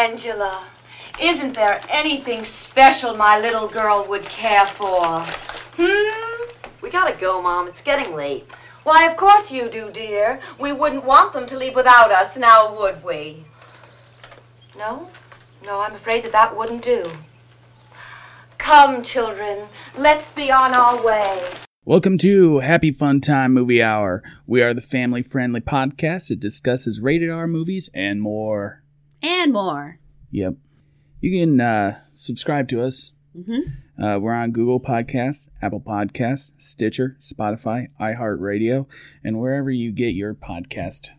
Angela, isn't there anything special my little girl would care for? Hmm? We gotta go, Mom. It's getting late. Why, of course you do, dear. We wouldn't want them to leave without us, now would we? No? No, I'm afraid that that wouldn't do. Come, children, let's be on our way. Welcome to Happy Fun Time Movie Hour. We are the family friendly podcast that discusses rated R movies and more. And more. Yep. You can uh, subscribe to us. Mm-hmm. Uh, we're on Google Podcasts, Apple Podcasts, Stitcher, Spotify, iHeartRadio, and wherever you get your podcast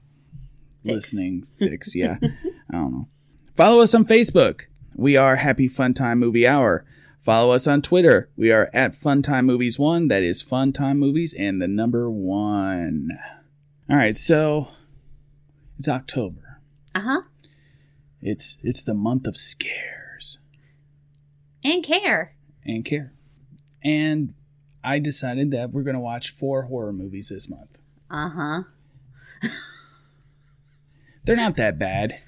Fix. listening fix. Yeah. I don't know. Follow us on Facebook. We are Happy Fun Time Movie Hour. Follow us on Twitter. We are at Funtime Movies One. That is Funtime Movies and the number one. All right, so it's October. Uh huh. It's it's the month of scares And care. and care, and I decided that we're gonna watch four horror movies this month. Uh huh. They're not that bad.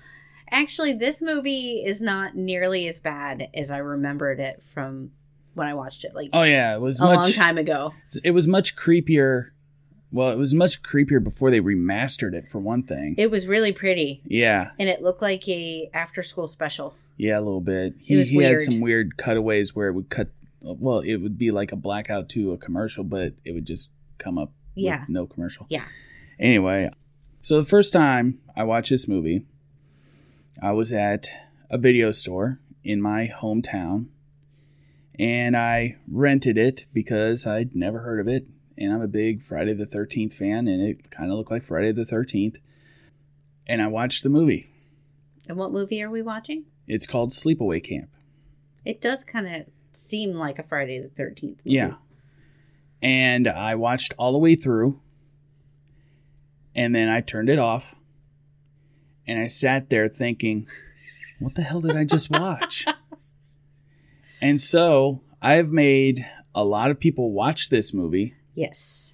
Actually, this movie is not nearly as bad as I remembered it from when I watched it like Oh yeah, it was a much. long time ago. It was much creepier. Well, it was much creepier before they remastered it. For one thing. It was really pretty. yeah, And it looked like a after school special. Yeah, a little bit. He, he had some weird cutaways where it would cut. Well, it would be like a blackout to a commercial, but it would just come up. with Yeah. no commercial. Yeah. Anyway, so the first time I watched this movie, I was at a video store in my hometown, and I rented it because I'd never heard of it, and I'm a big Friday the Thirteenth fan, and it kind of looked like Friday the Thirteenth, and I watched the movie. And what movie are we watching? It's called Sleepaway Camp. It does kind of seem like a Friday the 13th. movie. Yeah. And I watched all the way through. And then I turned it off. And I sat there thinking, what the hell did I just watch? and so I've made a lot of people watch this movie. Yes.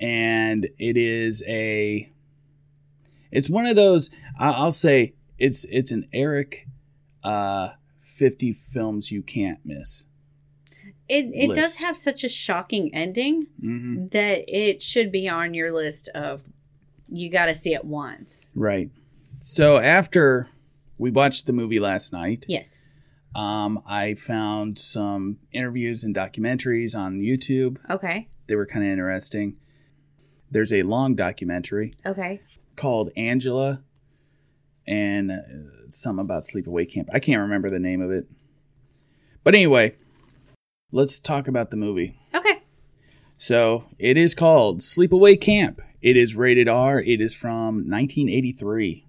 And it is a. It's one of those. I- I'll say it's it's an Eric, uh, fifty films you can't miss. It it does have such a shocking ending Mm-hmm. that it should be on your list of you got to see it once. Right. So after we watched the movie last night, Yes. um, I found some interviews and documentaries on YouTube. Okay. They were kind of interesting. There's a long documentary Okay. called Angela and uh, some about sleepaway camp. I can't remember the name of it. But anyway, let's talk about the movie. Okay. So it is called Sleepaway Camp. It is rated R. It is from 1983.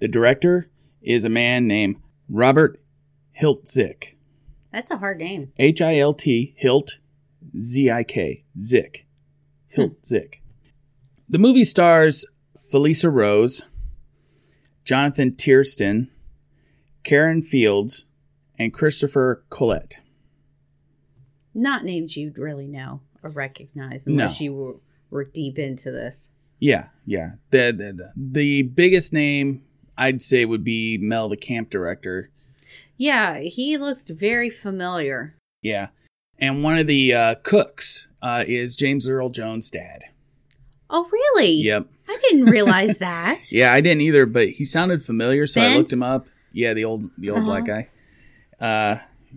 The director is a man named Robert Hiltzik. That's a hard name. H I L T Hilt Z I K Zik. Hiltzik. Hmm. The movie stars Felissa Rose, Jonathan Tiersten, Karen Fields, and Christopher Collet. Not names you'd really know or recognize unless No. you were, were deep into this. Yeah, yeah. The, the the the biggest name I'd say would be Mel, the camp director. Yeah, he looks very familiar. Yeah, and one of the uh, cooks uh, is James Earl Jones' dad. Oh, really? Yep. I didn't realize that. Yeah, I didn't either, but he sounded familiar, so I looked him up. Yeah, the old the old black guy. Uh,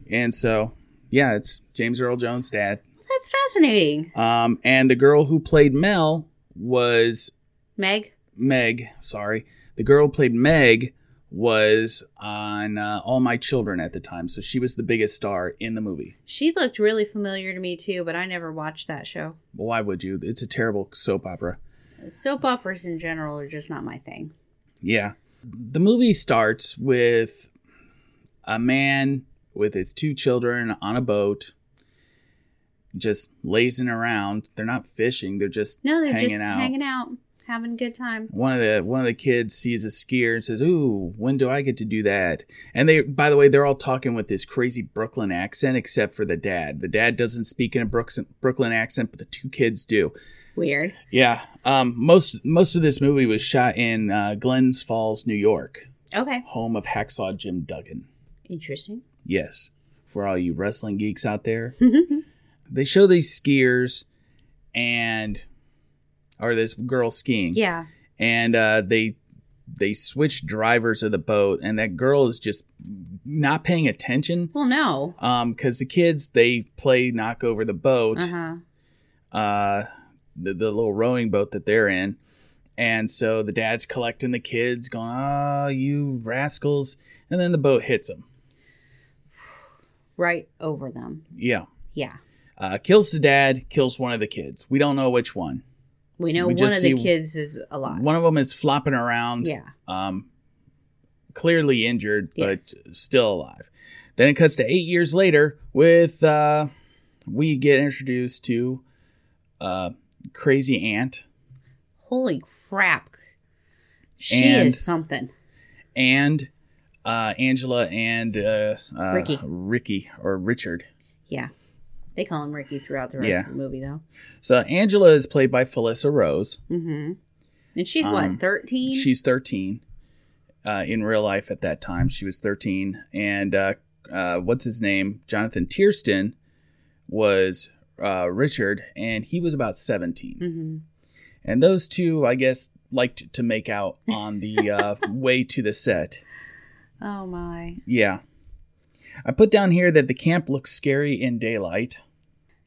and so yeah, it's James Earl Jones' dad. That's fascinating. Um, and the girl who played Mel was Meg? Meg. Sorry, the girl who played Meg was on uh, All My Children at the time, so she was the biggest star in the movie. She looked really familiar to me too, but I never watched that show. Why would you? It's a terrible soap opera. Soap operas in general are just not my thing. Yeah. The movie starts with a man with his two children on a boat, just lazing around. They're not fishing; they're just No, they're hanging just out. hanging out, having a good time. One of the one of the kids sees a skier and says, "Ooh, when do I get to do that?" And they, by the way, they're all talking with this crazy Brooklyn accent, except for the dad. The dad doesn't speak in a Brooklyn accent, but the two kids do. Weird. Yeah. Um. Most most of this movie was shot in uh, Glens Falls, New York. Okay. home of Hacksaw Jim Duggan. Interesting. Yes, for all you wrestling geeks out there. they show these skiers and or this girl skiing. Yeah. And uh, they they switch drivers of the boat and that girl is just not paying attention. Well, no. Um, because the kids they play knock over the boat, Uh huh. uh, the, the little rowing boat that they're in, and so the dad's collecting the kids, going, "Ah, you rascals!" And then the boat hits them. Right over them. Yeah, Yeah. uh, kills the dad, kills one of the kids. We don't know which one. We know We one of the kids is alive. One of them is flopping around, yeah. um, clearly injured, but still alive. Then it cuts to eight years later with uh, we get introduced to uh, crazy aunt Holy crap. She And- is something. and uh, Angela and uh, uh, Ricky. Ricky or Richard. Yeah. They call him Ricky throughout the rest Yeah. of the movie, though. So Angela is played by Felissa Rose. Mm-hmm. And she's Um, what, 13? She's 13 uh, in real life at that time. She was 13. And uh, uh, what's his name? Jonathan Tiersten was uh, Richard, and he was about 17. hmm And those two, I guess, liked to make out on the uh, way to the set. Oh, my. Yeah. I put down here that the camp looks scary in daylight.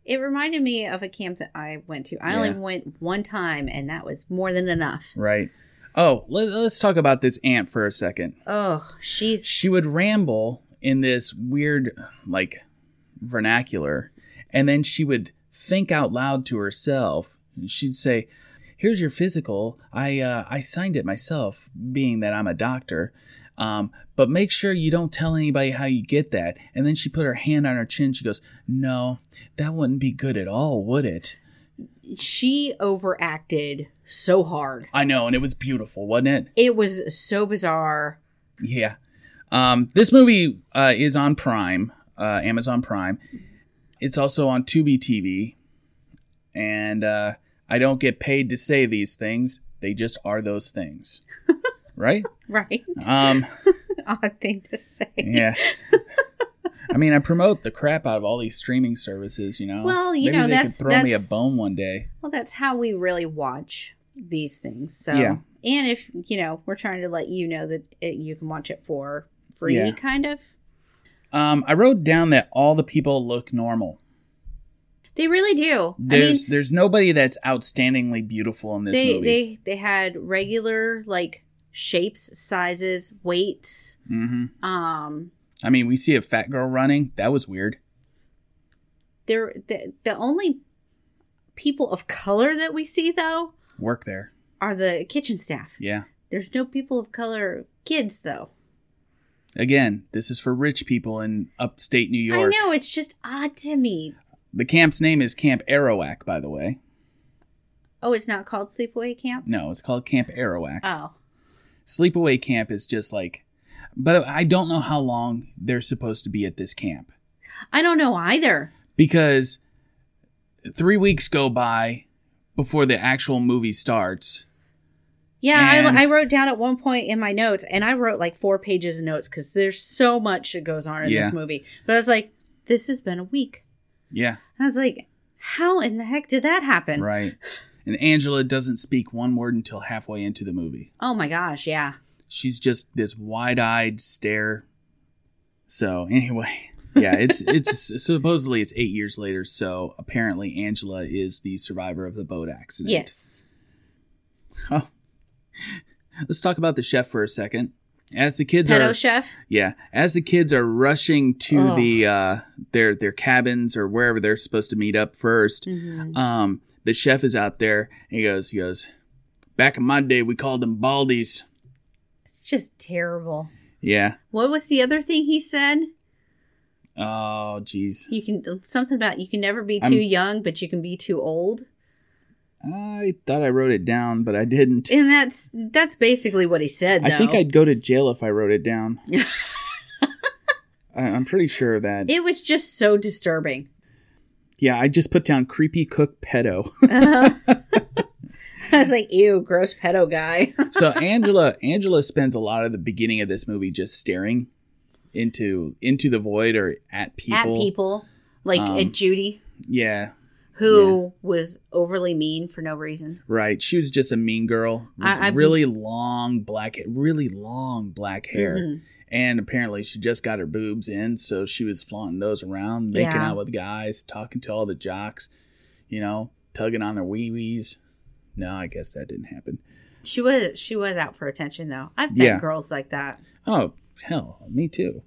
It reminded me of a camp that I went to. I Yeah. only went one time, and that was more than enough. Right. Oh, let, let's talk about this ant for a second. Oh, she's. She would ramble in this weird, like, vernacular, and then she would think out loud to herself. She'd say, "Here's your physical. I uh, I signed it myself, being that I'm a doctor. Um, but make sure you don't tell anybody how you get that." And then she put her hand on her chin. She goes, "No, that wouldn't be good at all, would it?" She overacted so hard. I know, and it was beautiful, wasn't it? It was so bizarre. Yeah. Um, this movie uh, is on Prime, uh, Amazon Prime. It's also on Tubi TV. And uh, I don't get paid to say these things. They just are those things. right? Right? Um, Odd thing to say. yeah. I mean, I promote the crap out of all these streaming services, you know. Well, you Maybe know, they that's- could throw me a bone one day. Well, that's how we really watch these things. So, Yeah. and if you know, we're trying to let you know that it, you can watch it for free, Yeah. kind of. Um, I wrote down that all the people look normal. They really do. There's I mean, there's nobody that's outstandingly beautiful in this they movie. they they had regular like shapes, sizes, weights. hmm Um, I mean, we see a fat girl running. That was weird. they're the the only people of color that we see though Work there. are the kitchen staff. Yeah. There's no people of color kids though. Again, this is for rich people in upstate New York. I know it's just odd to me. The camp's name is Camp Arawak, by the way. Oh, it's not called sleepaway camp. No, it's called Camp Arawak. Oh, Sleepaway camp is just like, but I don't know how long they're supposed to be at this camp I don't know either. because three weeks go by before the actual movie starts. Yeah, I, I wrote down at one point in my notes, and I wrote like four pages of notes because there's so much that goes on in Yeah. this movie. But I was like, this has been a week. Yeah, And I was like, how in the heck did that happen? right. And Angela doesn't speak one word until halfway into the movie. Oh my gosh, yeah. she's just this wide-eyed stare. So anyway, yeah, it's it's supposedly it's eight years later. So apparently Angela is the survivor of the boat accident. Yes. Oh, let's talk about the chef for a second. As the kids Pedo are chef. yeah, as the kids are rushing to Ugh. the uh, their their cabins or wherever they're supposed to meet up 1st Mhm. um, the chef is out there. And he goes, he goes. Back in my day, we called them baldies. It's just terrible. Yeah. What was the other thing he said? Oh, jeez. You can something about you can never be too I'm- young, but you can be too old. I thought I wrote it down, but I didn't. And that's that's basically what he said. I think. I'd go to jail if I wrote it down. I, I'm pretty sure of that. It was just so disturbing. Yeah, I just put down creepy cook pedo. I was like, ew, gross pedo guy. so Angela Angela spends a lot of the beginning of this movie just staring into into the void or at people. At people. Like Um, at Judy, Yeah, who was overly mean for no reason. right. She was just a mean girl with I- really long black really long black hair. Mhm. And apparently she just got her boobs in, so she was flaunting those around, making Yeah. out with guys, talking to all the jocks, you know, tugging on their wee wees. No, I guess that didn't happen. She was she was out for attention though. I've met Yeah. girls like that. Oh, hell, me too.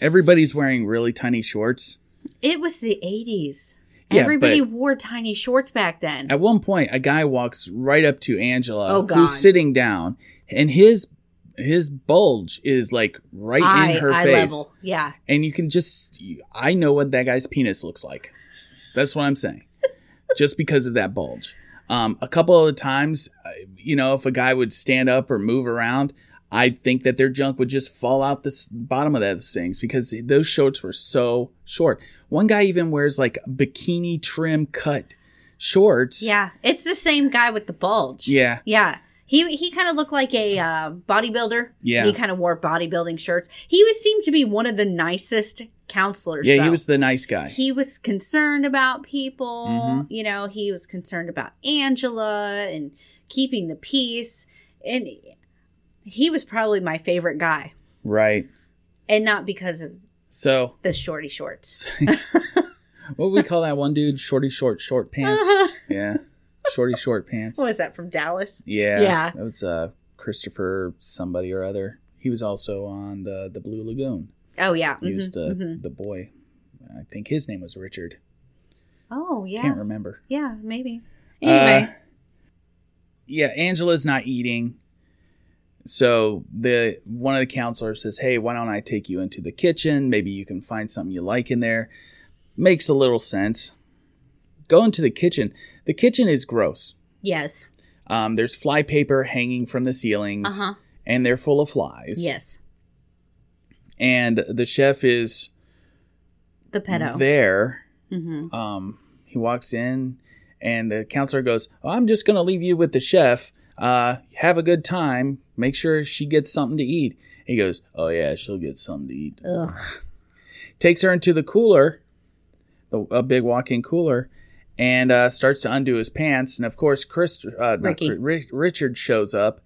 Everybody's wearing really tiny shorts. It was the eighties. Yeah, Everybody wore tiny shorts back then. At one point, a guy walks right up to Angela, Oh, who's sitting down, and his his bulge is like right eye, in her face, level. Yeah. and you can just I know what that guy's penis looks like. That's what I'm saying, just because of that bulge. Um, a couple of times, uh, you know, if a guy would stand up or move around, I'd think that their junk would just fall out the bottom of those things because those shorts were so short. One guy even wears like bikini trim cut shorts. Yeah. It's the same guy with the bulge. Yeah. Yeah. He he kind of looked like a uh, bodybuilder. Yeah. He kind of wore bodybuilding shirts. He was seemed to be one of the nicest counselors. Yeah, he was the nice guy. He was concerned about people. Mhm. You know, he was concerned about Angela and keeping the peace. And he was probably my favorite guy. Right. And not because of So, the shorty shorts. what would we call that one dude? Shorty short short pants. yeah. Shorty short pants. what was that from Dallas? Yeah. Yeah. That was uh Christopher somebody or other. He was also on the the Blue Lagoon. Oh yeah. He was Mhm, the mhm. the boy. I think his name was Richard. Oh yeah. Can't remember. Yeah, maybe. Uh, Anyway. yeah, Angela's not eating. So the one of the counselors says, "Hey, why don't I take you into the kitchen? Maybe you can find something you like in there." Makes a little sense. Go into the kitchen. The kitchen is gross. yes. Um, there's fly paper hanging from the ceilings, Uh huh. and they're full of flies. Yes. And the chef is The pedo. there. hmm Um, he walks in, and the counselor goes, oh, "I'm just gonna leave you with the chef. Uh, have a good time. Make sure she gets something to eat." He goes, "Oh yeah, she'll get something to eat." Ugh. Takes her into the cooler, the, a big walk-in cooler, and uh, starts to undo his pants. And of course, Chris, uh, Ricky. Chris- Ri- Richard shows up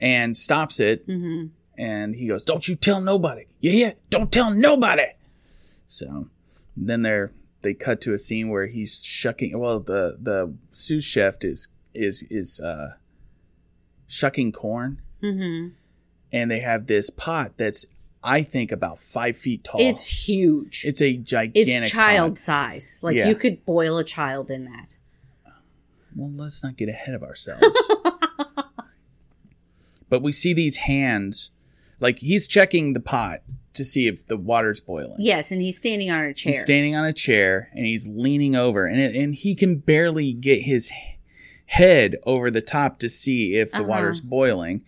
and stops it. hmm and he goes, "Don't you tell nobody. You hear? Don't tell nobody." So then they're they cut to a scene where he's shucking. Well, the the sous chef is is is uh, shucking corn, hmm and they have this pot that's I think about five feet tall. It's huge. it's a gigantic. It's child size. Like Yeah. you could boil a child in that. Well, let's not get ahead of ourselves. but we see these hands, like he's checking the pot to see if the water's boiling. Yes, and he's standing on a chair. He's standing on a chair and he's leaning over, and it, and he can barely get his head over the top to see if the Uh-huh. water's boiling.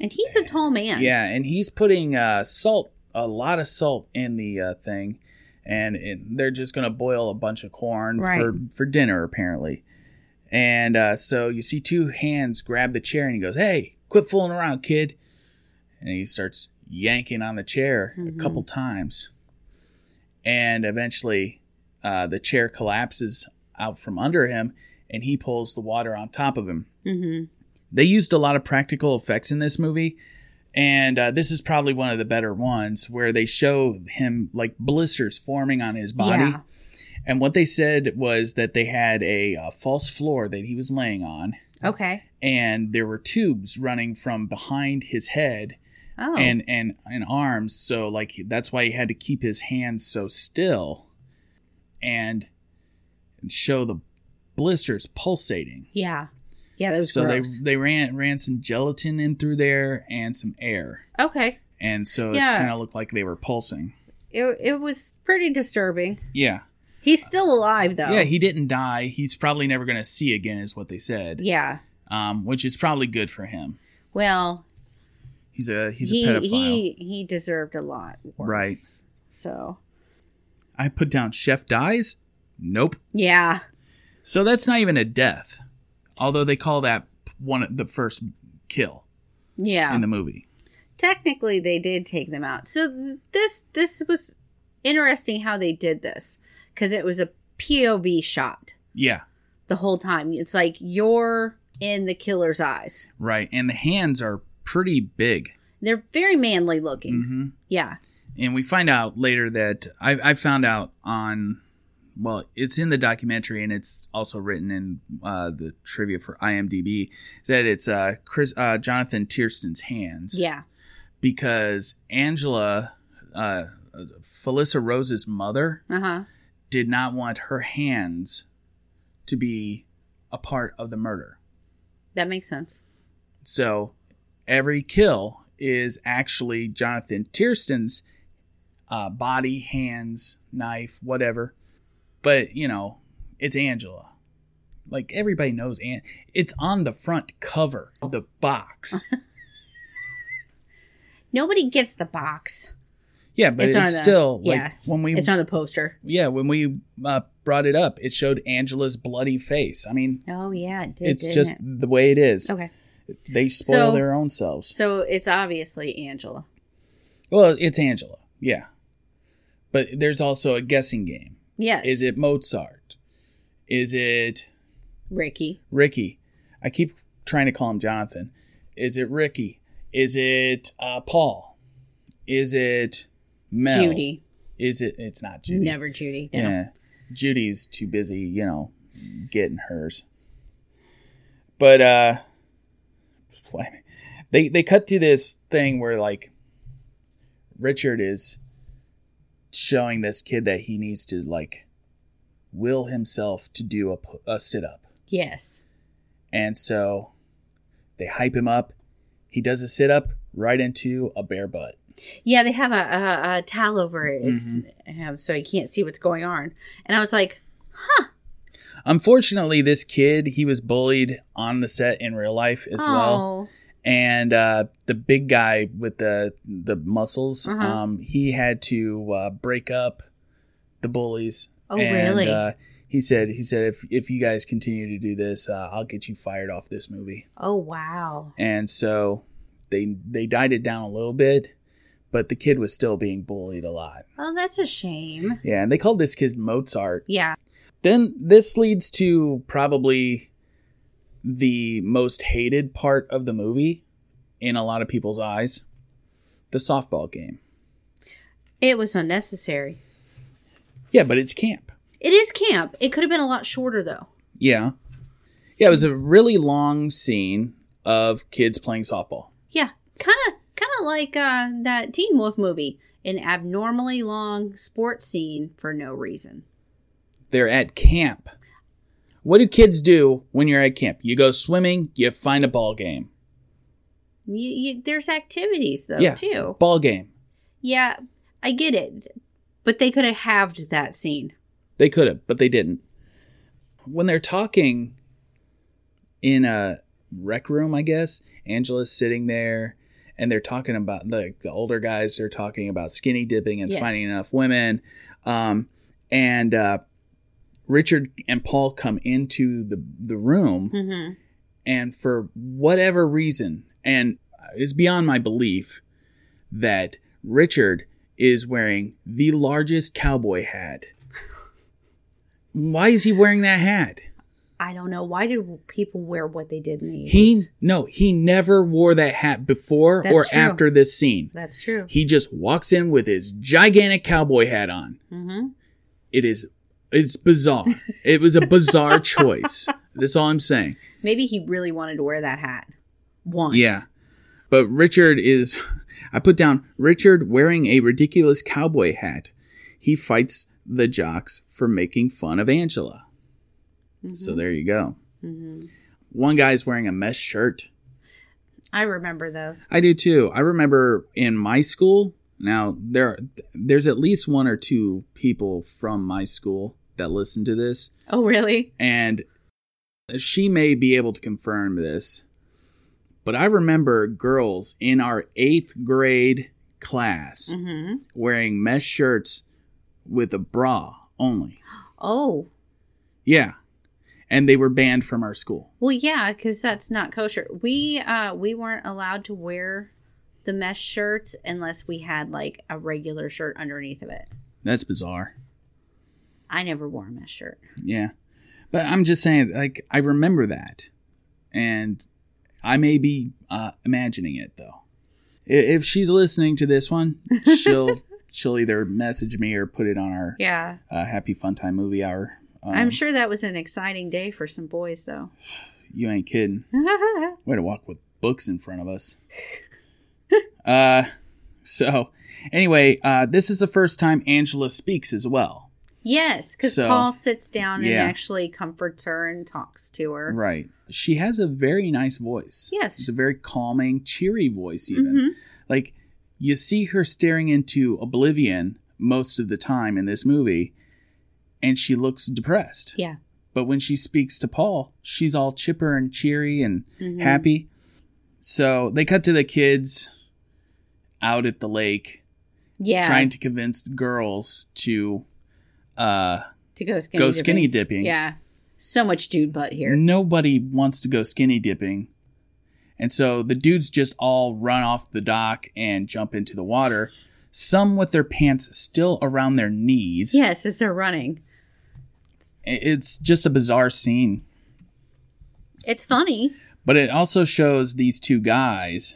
And he's a tall man. Yeah, and he's putting uh, salt, a lot of salt in the uh, thing, and it, they're just gonna boil a bunch of corn Right. for for dinner apparently. And uh, so you see two hands grab the chair, and he goes, "Hey, quit fooling around, kid!" And he starts yanking on the chair Mhm. a couple times, and eventually, uh, the chair collapses out from under him, and he pulls the water on top of him hmm they used a lot of practical effects in this movie and uh, this is probably one of the better ones where they show him like blisters forming on his body Yeah. and what they said was that they had a, uh false floor that he was laying on Okay. and there were tubes running from behind his head Oh. and and and arms so like that's why he had to keep his hands so still and show the blisters pulsating yeah. Yeah, that was so gross. they they ran ran some gelatin in through there and some air, okay. and so Yeah. it kind of looked like they were pulsing. It, it was pretty disturbing. Yeah, He's still alive though. yeah. He didn't die. He's probably never going to see again, is what they said. Yeah. Um, which is probably good for him. Well, He's a he's he a pedophile. he he deserved a lot worse. Right. So, I put down chef dies. Nope. yeah. So that's not even a death, although they call that one of the first kill Yeah. in the movie. technically they did take them out. So this this was interesting how they did this because it was a POV shot Yeah, the whole time. It's like you're in the killer's eyes. right. And the hands are pretty big. They're very manly looking. hmm Yeah. And we find out later that I, I found out on, well, it's in the documentary and it's also written in uh, the trivia for IMDb, is that it's uh, Chris uh, Jonathan Tiersten's hands. Yeah. Because Angela, uh, Felissa Rose's mother, Uh huh. did not want her hands to be a part of the murder. That makes sense. So every kill is actually Jonathan Tiersten's uh, body, hands, knife, whatever. But, you know, it's Angela. Like everybody knows, and it's on the front cover of the box. Nobody gets the box. Yeah, but It's it's, the- still like yeah. when we It's on the poster. yeah when we uh, brought it up, it showed Angela's bloody face. I mean, Oh yeah, it did. it's just it? the way it is. okay. They spoil So- their own selves. So it's obviously Angela. Well, it's Angela, yeah. But there's also a guessing game. Yes. Is it Mozart? Is it Ricky? Ricky? I keep trying to call him Jonathan. Is it Ricky? Is it uh, Paul? Is it Mel? Judy. Is it? It's not Judy. Never Judy. No. Yeah, Judy's too busy, you know, getting hers. But uh, they they cut to this thing where like Richard is showing this kid that he needs to like will himself to do a, a sit up, Yes. and so they hype him up. He does a sit up right into a bare butt. Yeah, they have a, a, a towel over his, Mm-hmm. so he can't see what's going on. And I was like, huh. Unfortunately, this kid he was bullied on the set in real life as well. And uh, the big guy with the the muscles, Uh-huh. um, he had to uh, break up the bullies. Oh, and, really? Uh, he said, he said, if if you guys continue to do this, uh, I'll get you fired off this movie. oh, wow. And so they they died it down a little bit, but the kid was still being bullied a lot. Oh, that's a shame. Yeah, and they called this kid Mozart. Yeah. Then this leads to probably the most hated part of the movie in a lot of people's eyes the softball game. It was unnecessary. Yeah, but it's camp. It is camp. It could have been a lot shorter, though. Yeah. Yeah, it was a really long scene of kids playing softball. Yeah. Kind of kind of like uh, that Teen Wolf movie an abnormally long sports scene for no reason. They're at camp. What do kids do when you're at camp? You go swimming, you find a ball game. You, you, there's activities, though, Yeah. too. Ball game. Yeah, I get it. But they could have halved that scene. They could have, but they didn't. When they're talking in a rec room, I guess, Angela's sitting there and they're talking about the, the older guys are talking about skinny dipping and Yes. finding enough women. Um, and uh, Richard and Paul come into the, the room Mm-hmm. and for whatever reason, and it's beyond my belief that Richard is wearing the largest cowboy hat. Why is he wearing that hat? I don't know. Why did people wear what they did in the 80s? He no, he never wore that hat before That's or true. after this scene. That's true. He just walks in with his gigantic cowboy hat on. Mm-hmm. It is it's bizarre. it was a bizarre choice. That's all I'm saying. Maybe he really wanted to wear that hat once. Yeah. But Richard is, I put down Richard wearing a ridiculous cowboy hat. He fights the jocks for making fun of Angela. So there you go. Mhm. One guy's wearing a mesh shirt. I remember those. I do too. I remember in my school. Now there, there's at least one or two people from my school that listen to this, Oh, really? and she may be able to confirm this. But I remember girls in our eighth grade class Mm-hmm. wearing mesh shirts with a bra only. Oh, Yeah. and they were banned from our school. Well, yeah, because that's not kosher. We uh we weren't allowed to wear the mesh shirts unless we had like a regular shirt underneath of it. That's bizarre. I never wore a mesh shirt. Yeah. But I'm just saying, like, I remember that. And I may be uh, imagining it, though. If she's listening to this one, she'll she'll either message me or put it on our Yeah, uh, Happy Fun Time Movie Hour. Um, I'm sure that was an exciting day for some boys, though. You ain't kidding. Way to walk with books in front of us. uh, so, anyway, uh, this is the first time Angela speaks as well. yes, because So- Paul sits down and actually comforts her and talks to her. Right. She has a very nice voice. Yes. It's a very calming, cheery voice, even. Mhm. Like, you see her staring into oblivion most of the time in this movie, and she looks depressed. Yeah. But when she speaks to Paul, she's all chipper and cheery and Mhm. happy. So they cut to the kids out at the lake Yeah. trying to convince girls to uh, to go skinny. go dipping. skinny dipping. Yeah. So much dude butt here. Nobody wants to go skinny dipping. And so the dudes just all run off the dock and jump into the water, some with their pants still around their knees. Yes, as they're running. It's just a bizarre scene. It's funny. But it also shows these two guys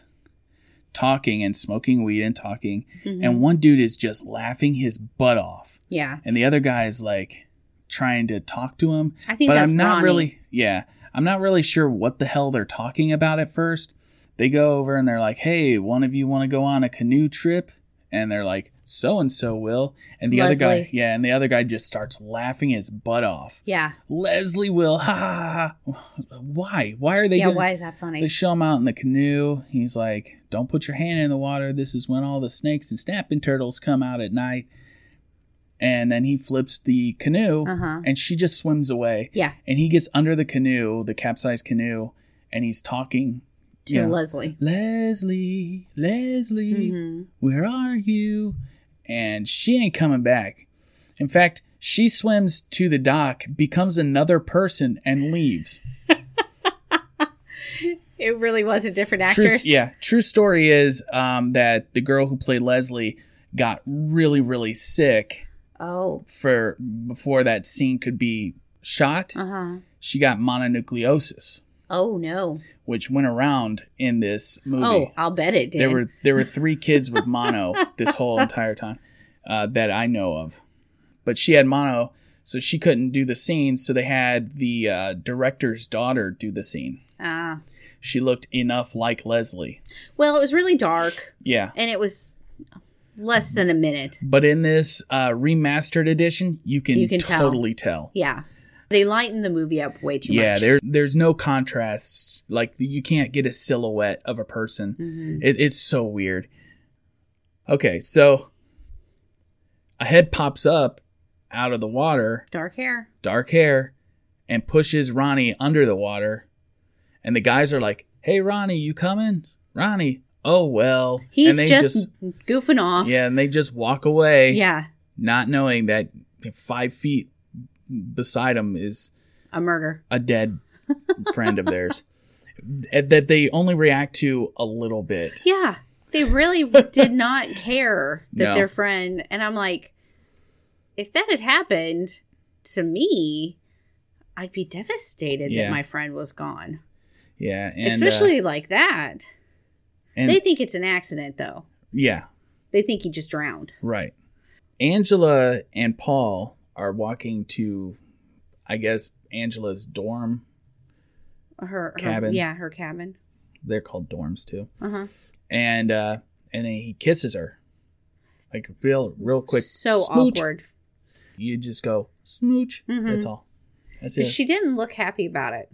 talking and smoking weed and talking. Mm-hmm. And one dude is just laughing his butt off. Yeah. And the other guy is like trying to talk to him. I think but I'm not Ronnie. really yeah. I'm not really sure what the hell they're talking about at first. They go over and they're like, "Hey, one of you want to go on a canoe trip?" And they're like, "So and so will." And the other guy, yeah, and the other guy just starts laughing his butt off. Yeah. Leslie will, ha ha ha. Why? Why are they? yeah, doing- why is that funny? They show him out in the canoe. He's like, "Don't put your hand in the water. This is when all the snakes and snapping turtles come out at night." And then he flips the canoe, Uh-huh. and she just swims away. Yeah. And he gets under the canoe, the capsized canoe, and he's talking To you know, Leslie. Leslie, Leslie, Mhm. where are you? And she ain't coming back. In fact, she swims to the dock, becomes another person, and leaves. It really was a different True, actress. yeah, true story is um, that the girl who played Leslie got really, really sick Oh. for before that scene could be shot. Uh huh. She got mononucleosis, Oh no. which went around in this movie. Oh, I'll bet it did. there were there were three kids with mono this whole entire time uh, that I know of, but she had mono, so she couldn't do the scene. So they had the uh, director's daughter do the scene. Ah. She looked enough like Leslie. Well, it was really dark, Yeah. and it was less than a minute. But in this uh, remastered edition, you can, You can totally tell. Yeah. They lightened the movie up way too Yeah, much. Yeah, there there's no contrasts. Like you can't get a silhouette of a person. Mhm. It, it's so weird. Okay, so a head pops up out of the water, Dark hair. dark hair, and pushes Ronnie under the water. And the guys are like, "Hey, Ronnie, you coming? Ronnie? Oh well." He's and they just, goofing off. yeah, and they just walk away. Yeah. not knowing that five feet beside him is A murder. a dead friend of theirs that they only react to a little bit. Yeah. They really did not care that No. their friend and I'm like if that had happened to me, I'd be devastated Yeah. that my friend was gone. Yeah, and, uh, Especially like that. and they think it's an accident though. yeah, They think he just drowned. right. Angela and Paul are walking to, I guess, Angela's dorm. Her, her Cabin. yeah, her cabin. They're called dorms too. Uh-huh. And uh, and then he kisses her, like real, real quick. so smooch. awkward. You just go smooch. Mhm. That's all. That's it. She didn't look happy about it.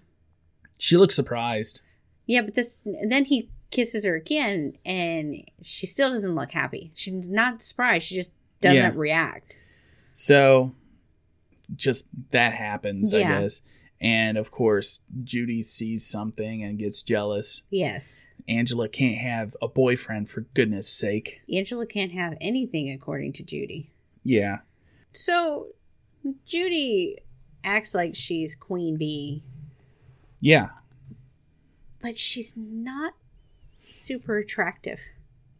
She looks surprised. Yeah, but this then he kisses her again and she still doesn't look happy. She's not surprised. She just doesn't Yeah. react. So just that happens, I guess. And of course, Judy sees something and gets jealous. Yes. Angela can't have a boyfriend for goodness sake. Angela can't have anything according to Judy. Yeah. So Judy acts like she's queen bee, Yeah. but she's not super attractive.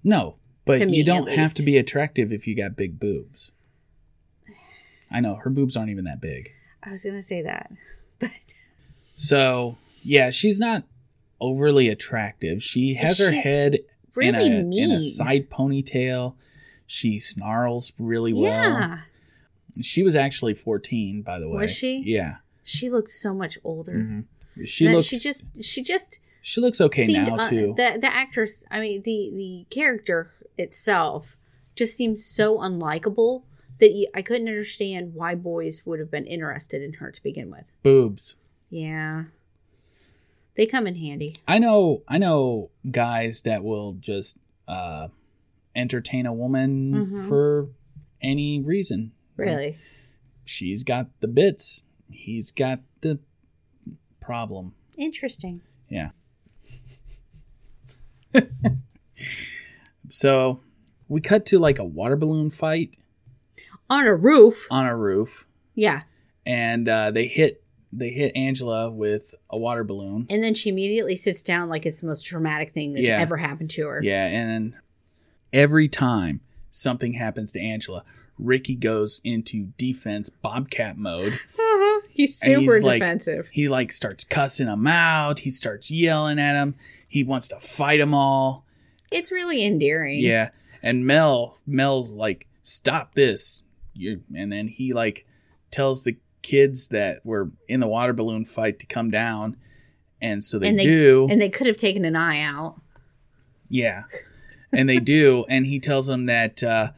No, but me, you don't have to be attractive if you got big boobs. I know her boobs aren't even that big. I was gonna say that, but So, yeah, she's not overly attractive. She has her head really in, a, in a side ponytail. She snarls really well. yeah, She was actually 14, by the way. Was she? Yeah. she looked so much older. Mhm. She looks She just. She just she looks okay seemed now uh, too. the the actress. I mean, the the character itself just seems so unlikable that you, I couldn't understand why boys would have been interested in her to begin with. Boobs. Yeah, they come in handy. I know I know guys that will just uh entertain a woman Mhm. for any reason. Really. She's got the bits. He's got the problem. Interesting. Yeah. so we cut to like a water balloon fight On a roof. on a roof Yeah. and uh, they hit they hit Angela with a water balloon. And then she immediately sits down like it's the most traumatic thing that's Yeah. ever happened to her. Yeah, and every time something happens to Angela, Ricky goes into defense bobcat mode. He's super he's like- defensive. He like starts cussing them out. He starts yelling at them. He wants to fight them all. It's really endearing. Yeah, and Mel Mel's like, "Stop this!" You and then he like tells the kids that were in the water balloon fight to come down, and so they, And they- do. And they could have taken an eye out. Yeah, and they do, and he tells them that uh,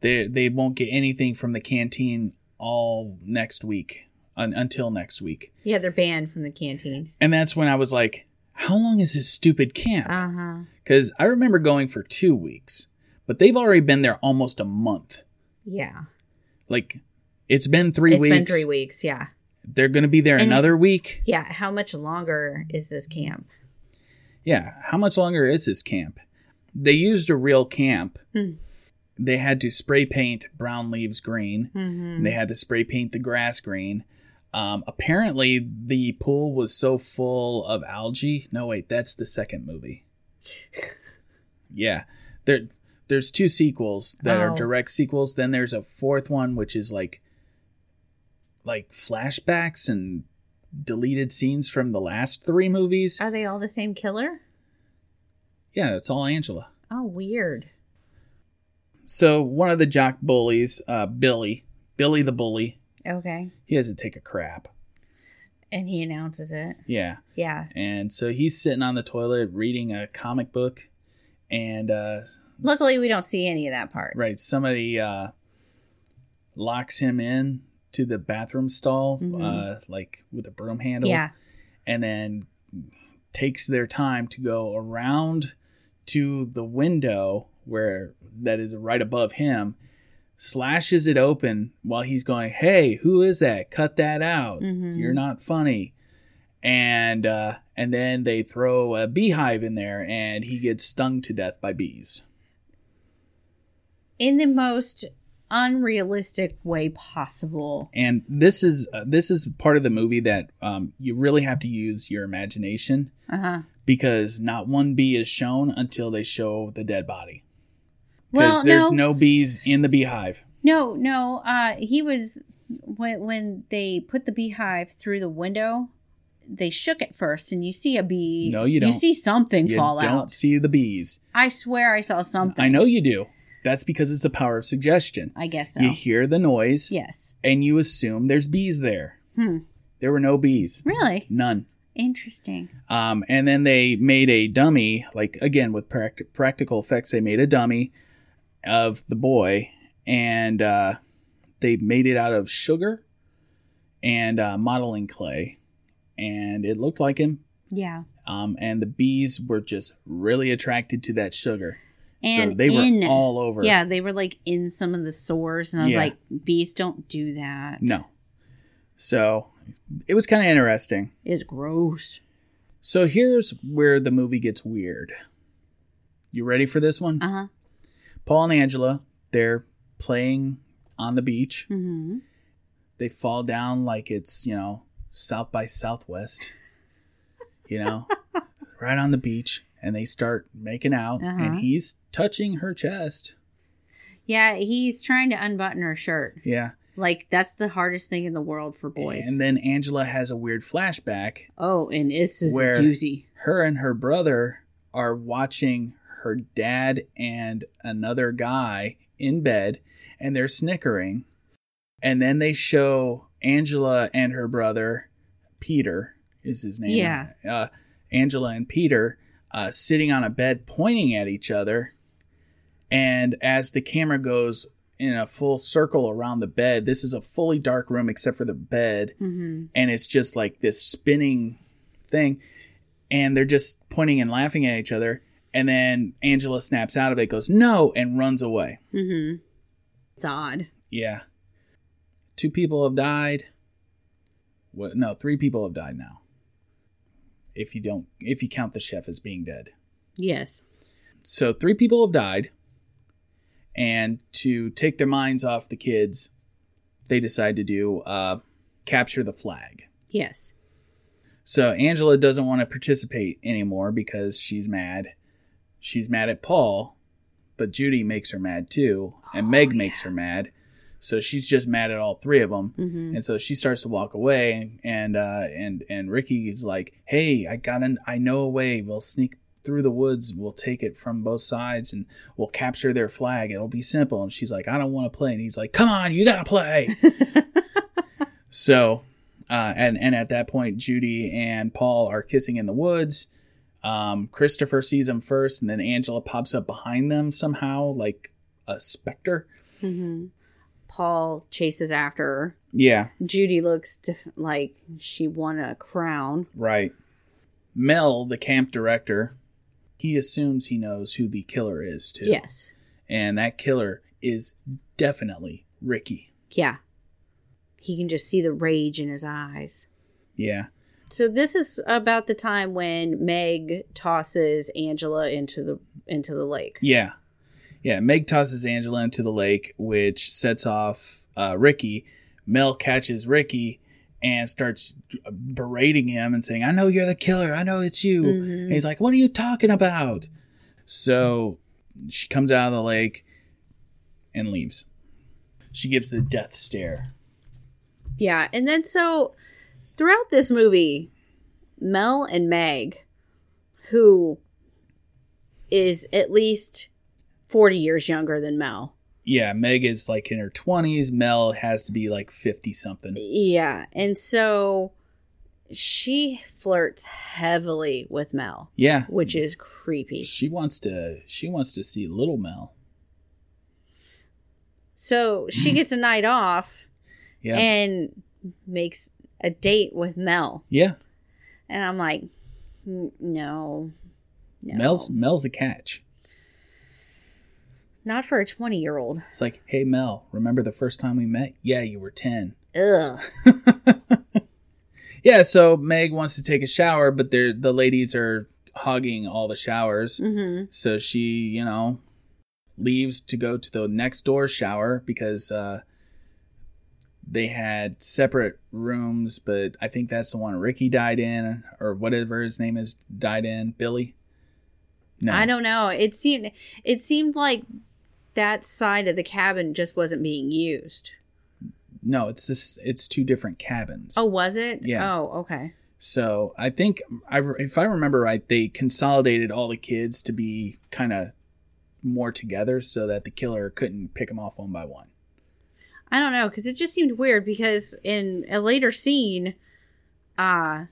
they they won't get anything from the canteen all next week un- until next week, Yeah, they're banned from the canteen. and that's when I was like, "How long is this stupid camp?" Because I remember going for two weeks, but they've already been there almost a month. Yeah. Like, it's been three It's weeks. been three weeks. Yeah. They're going to be there And- another week. Yeah. How much longer is this camp? Yeah. How much longer is this camp? They used a real camp. Hmm. They had to spray paint brown leaves green. Mm-hmm. and they had to spray paint the grass green. Um, apparently, the pool was so full of algae. No, wait, that's the second movie. yeah, there, there's two sequels that are Oh. direct sequels. Then there's a fourth one, which is like, like flashbacks and deleted scenes from the last three movies. Are they all the same killer? Yeah, it's all Angela. Oh, weird. So one of the jock bullies, uh, Billy, Billy the bully, Okay. he doesn't take a crap. And he announces it. Yeah. Yeah. And so he's sitting on the toilet reading a comic book, and uh, Luckily, we don't see any of that part. right, somebody uh, locks him in to the bathroom stall, Mhm. uh, like with a broom handle, Yeah. and then takes their time to go around to the window where that is right above him, slashes it open while he's going, "Hey, who is that? Cut that out! Mhm. You're not funny." And uh, and then they throw a beehive in there, and he gets stung to death by bees. In the most unrealistic way possible. And this is uh, this is part of the movie that um, you really have to use your imagination Uh huh. because not one bee is shown until they show the dead body. Well, there's no, no bees in the beehive. no, no. Uh, he was when when they put the beehive through the window. They shook it first, and you see a bee. No, you You don't. You see something You fall out. You don't see the bees. I swear, I saw something. I know you do. That's because it's the power of suggestion. I guess so. You hear the noise Yes. and you assume there's bees there. Hmm. There were no bees. Really None. interesting. Um, and then they made a dummy, like again with pract- practical effects, they made a dummy of the boy, and uh, they made it out of sugar and uh, modeling clay, and it looked like him. Yeah. Um, and the bees were just really attracted to that sugar, so And they were in- all over. Yeah, they were like in some of the sores, and I was Yeah. like, bees don't do that. No. So it was kind of interesting. It's gross. So here's where the movie gets weird. You ready for this one? Uh huh. Paul and Angela, they're playing on the beach. hmm they fall down like it's you know South by Southwest, you know, right on the beach, and they start making out, Uh-huh. and he's touching her chest. Yeah, he's trying to unbutton her shirt. Yeah, Like that's the hardest thing in the world for boys. and then Angela has a weird flashback. oh, and this is Where- a doozy. Her and her brother are watching her dad and another guy in bed, and they're snickering. And then they show Angela and her brother, Peter is his name. Yeah. Uh, Angela and Peter uh, sitting on a bed pointing at each other. And as the camera goes in a full circle around the bed, this is a fully dark room except for the bed. hmm And it's just like this spinning thing. And they're just pointing and laughing at each other. And then Angela snaps out of it, goes, no, and runs away. hmm It's odd. Yeah. Two people have died. What? No, three people have died now. If you don't, if you count the chef as being dead. Yes. So three people have died. And to take their minds off the kids, they decide to do uh, capture the flag. Yes. So Angela doesn't want to participate anymore because she's mad. She's mad at Paul, but Judy makes her mad too, and Meg makes her mad. So she's just mad at all three of them, hmm and so she starts to walk away. And uh, and and Ricky is like, "Hey, I got an, I know a way. We'll sneak through the woods. We'll take it from both sides, and we'll capture their flag. It'll be simple." And she's like, "I don't want to play." And he's like, "Come on, you gotta play." So, uh, and and at that point, Judy and Paul are kissing in the woods. Um, Christopher sees him first, and then Angela pops up behind them somehow, like a specter. hmm Paul chases after her. Yeah, Judy looks diff- like she won a crown. right. Mel, the camp director, he assumes he knows who the killer is too. Yes. and that killer is definitely Ricky. Yeah. He can just see the rage in his eyes. Yeah, So this is about the time when Meg tosses Angela into the into the lake. Yeah. Yeah. Meg tosses Angela into the lake, which sets off uh, Ricky. Mel catches Ricky and starts berating him and saying, I know you're the killer. I know it's you. Mhm. And he's like, What are you talking about? So she comes out of the lake and leaves. She gives the death stare. Yeah, and then so throughout this movie, Mel and Meg, who is at least 40 years younger than Mel. Yeah, Meg is like in her 20s. Mel has to be like 50 something. Yeah, and so she flirts heavily with Mel, Yeah. which is creepy. She wants to she wants to see little Mel. So she gets a night off Yeah. and makes a date with Mel. yeah. And I'm like, no. No. Mel's Mel's a catch. not for a 20 year old. It's like, hey Mel, remember the first time we met? Yeah, you were ten. Ugh. Yeah, so Meg wants to take a shower, but they're, the ladies are hogging all the showers. hmm So she, you know, leaves to go to the next door shower because uh, they had separate rooms, but I think that's the one Ricky died in, or whatever his name is, died in. Billy? No. I don't know. It seemed it seemed like that side of the cabin just wasn't being used. No, it's just, it's two different cabins. Oh, was it? Yeah. Oh, okay. So I think, I, if I remember right, they consolidated all the kids to be kind of more together so that the killer couldn't pick them off one by one. I don't know because it just seemed weird because in a later scene, uh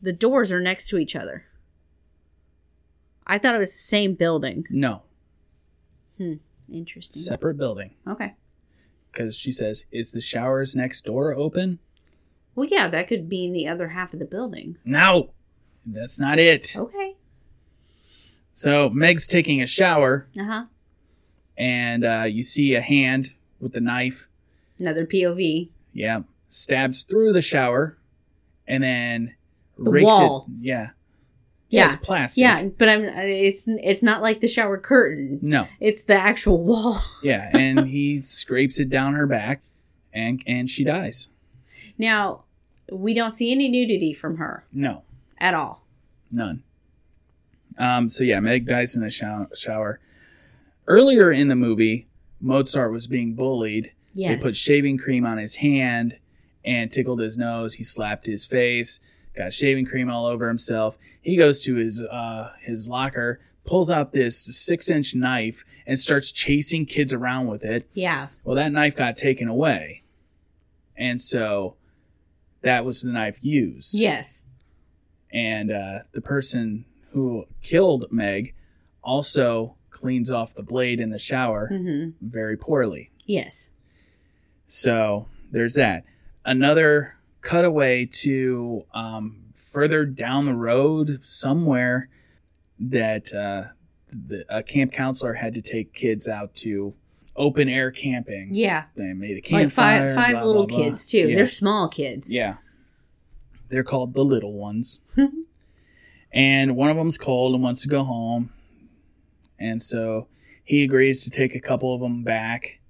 the doors are next to each other. I thought it was the same building. No, Hmm. Interesting. separate building. okay. Because she says, "Is the showers next door open?" Well, yeah, that could be in the other half of the building. No, that's not it. Okay. So Meg's taking a shower, Uh huh. and uh, you see a hand with the knife. Another POV. Yeah, stabs through the shower, and then The rakes wall. it. Yeah, Yeah. it's plastic. Yeah, but I'm. It's it's not like the shower curtain. No. It's the actual wall. Yeah, and he scrapes it down her back, and and she dies. Now, we don't see any nudity from her No, at all. none. Um, so yeah, Meg dies in the shower. Earlier in the movie, Mozart was being bullied. Yes. They put shaving cream on his hand and tickled his nose. He slapped his face, got shaving cream all over himself. He goes to his uh, his locker, pulls out this six inch knife, and starts chasing kids around with it. yeah. Well, that knife got taken away, and so that was the knife used. Yes. And uh, the person who killed Meg also cleans off the blade in the shower hmm very poorly. Yes. So there's that. Another cutaway to um, further down the road somewhere that uh, the, a camp counselor had to take kids out to open air camping. Yeah. They made a Like campfire. five five blah, little blah, blah. kids too. Yeah. They're small kids. Yeah. They're called the little ones. and one of them's cold and wants to go home. And so he agrees to take a couple of them back.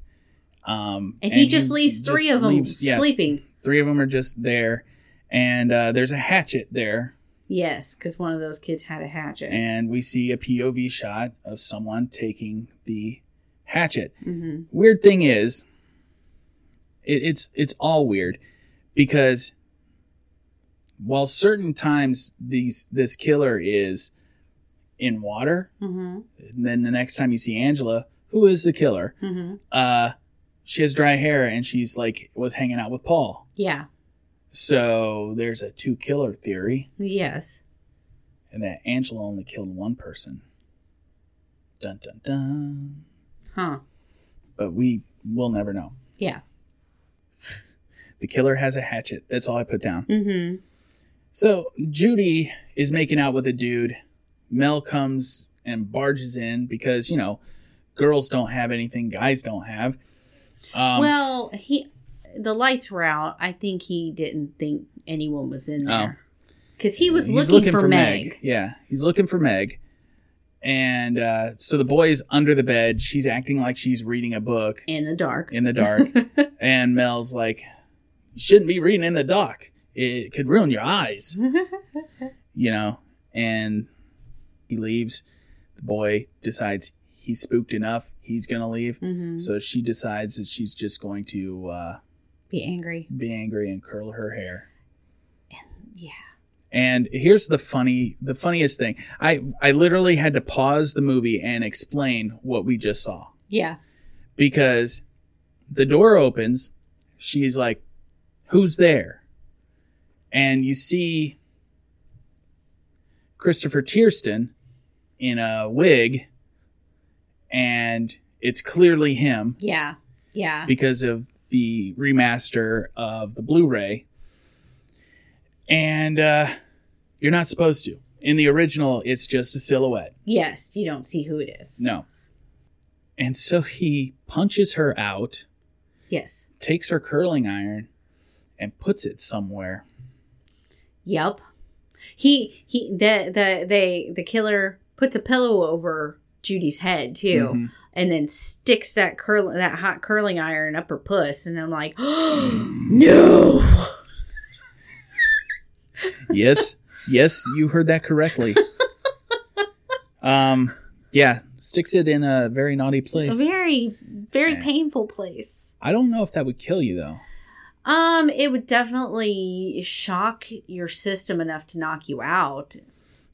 Um, And, he just leaves just three of them leaves- yeah, sleeping. Three of them are just there. And uh, there's a hatchet there. Yes, because one of those kids had a hatchet. And we see a POV shot of someone taking the hatchet. hmm Weird thing is, it, it's it's all weird because while certain times these this killer is in water, hmm and then the next time you see Angela, who is the killer, hmm uh, she has dry hair and she's like was hanging out with Paul. Yeah. So there's a two killer theory, Yes. and that Angela only killed one person. Dun dun dun. Huh. But we will never know. Yeah. The killer has a hatchet. That's all I put down. Mm-hmm. So Judy is making out with a dude. Mel comes and barges in because, you know, girls don't have anything guys don't have. Um, well, he the lights were out. I think he didn't think anyone was in there because he was he's looking, for, Meg. Yeah, he's looking for Meg. And uh, so the boy is under the bed. She's acting like she's reading a book in the dark. in the dark. and Mel's like, You shouldn't be reading in the dark. It could ruin your eyes. you know, and he leaves. The boy decides he's spooked enough. He's going to leave. hmm So she decides that she's just going to uh, Be angry. be angry and curl her hair. Yeah. And here's the funny, the funniest thing. I I literally had to pause the movie and explain what we just saw Yeah. because the door opens. She's like, "Who's there?" And you see Christopher Tiersten in a wig, and it's clearly him Yeah. Yeah. because of the remaster of the Blu-ray. And uh, you're not supposed to. In the original, it's just a silhouette. Yes. You don't see who it is. No. And so he punches her out, Yes. takes her curling iron, and puts it somewhere. Yep. He he the the they the killer puts a pillow over Judy's head too, Mhm. and then sticks that curl that hot curling iron up her puss, and I'm like, no. yes, yes, you heard that correctly. um, yeah, sticks it in a very naughty place, A very very Yeah. painful place. I don't know if that would kill you though. Um, it would definitely shock your system enough to knock you out,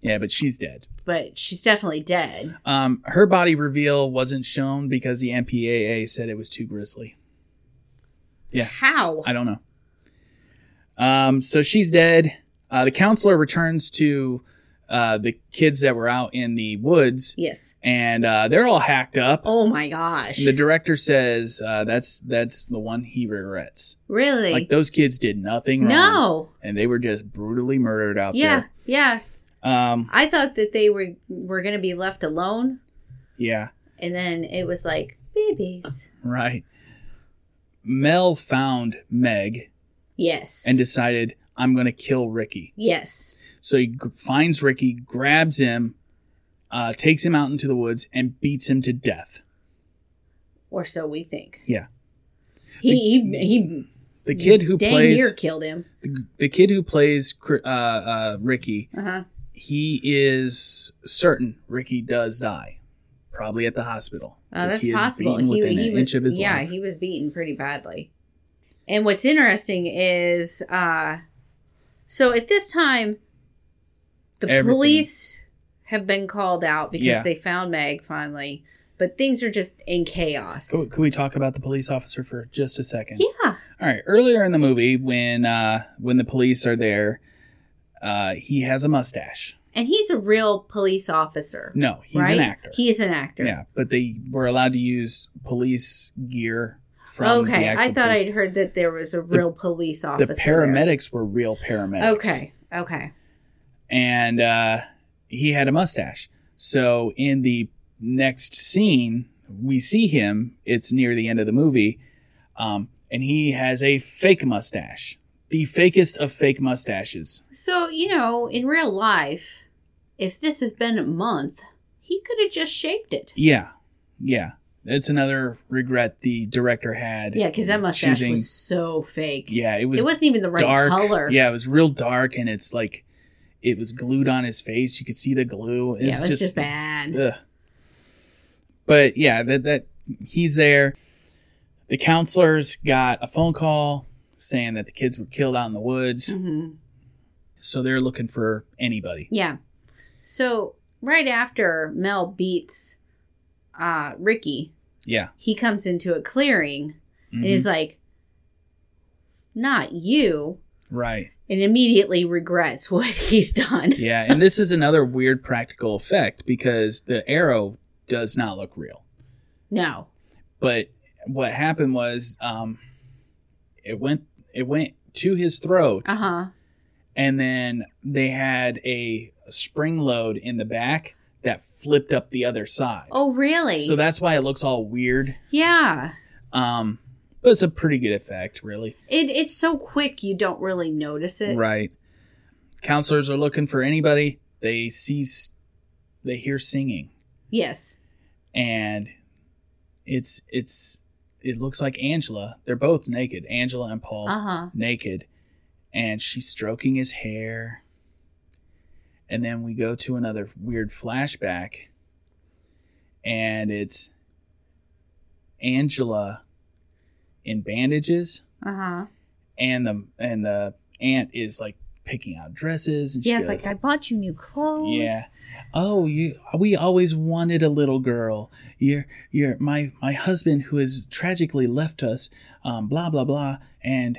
Yeah, but she's dead. but she's definitely dead. Um, her body reveal wasn't shown because the MPAA said it was too grisly. Yeah. How? I don't know. Um, so she's dead. Uh, the counselor returns to uh, the kids that were out in the woods, yes. and uh, they're all hacked up. Oh my gosh. And the director says uh, that's that's the one he regrets. really? Like those kids did nothing wrong, no. and they were just brutally murdered out there. Yeah. Yeah. Um, I thought that they were were going to be left alone, yeah, and then it was like babies. right. Mel found Meg Yes. and decided I'm going to kill Ricky. yes. So he g- finds Ricky, grabs him, uh, takes him out into the woods, and beats him to death. Or so we think. Yeah. He he, he the kid who Dang plays near killed him. the, the kid who plays uh, uh, Ricky, Uh huh. He is certain Ricky does die, probably at the hospital. Oh, that's he possible. He, he an was, inch of his yeah, life. he was beaten pretty badly. And what's interesting is, uh, so at this time, the Everything. police have been called out because Yeah. they found Meg finally, but things are just in chaos. Could, could we talk about the police officer for just a second? Yeah. All right. Earlier in the movie, when uh, when the police are there, uh, he has a mustache. And he's a real police officer. No, he's right? an actor. He is an actor. Yeah, but they were allowed to use police gear from Okay. I thought police. I'd heard that there was a real police officer. the there. paramedics were real paramedics. Okay. Okay. and uh, he had a mustache. So in the next scene, we see him. It's near the end of the movie, um, and he has a fake mustache, the fakest of fake mustaches. So, you know, in real life, if this has been a month, he could have just shaved it. Yeah, yeah. That's another regret the director had. Yeah, because that mustache choosing- was so fake. Yeah, it was. it wasn't even the right dark. color. Yeah, it was real dark, and it's like it was glued on his face. You could see the glue. It's Yeah, it was just, just, bad. Ugh. But yeah, that that he's there. The counselors got a phone call saying that the kids were killed out in the woods, hmm so they're looking for anybody. Yeah. So right after Mel beats uh, Ricky, Yeah, he comes into a clearing and Mhm. he's like, "Not you," right. and immediately regrets what he's done. Yeah, and this is another weird practical effect because the arrow does not look real. No. But what happened was, um, it went it went to his throat. Uh huh. and then they had a spring load in the back that flipped up the other side. Oh, really? So that's why it looks all weird. yeah. Um, but it's a pretty good effect, really. It it's so quick you don't really notice it. Right. Counselors are looking for anybody. They see, s- they hear singing, Yes. and it's it's it looks like Angela. They're both naked, Angela and Paul, Uh huh. naked, and she's stroking his hair. And then we go to another weird flashback, and it's Angela in bandages, Uh huh. and the and the aunt is like picking out dresses, and she Yeah, it's goes, like I bought you new clothes. yeah. Oh, you we always wanted a little girl. You're you're my my husband who has tragically left us, um, blah blah blah. And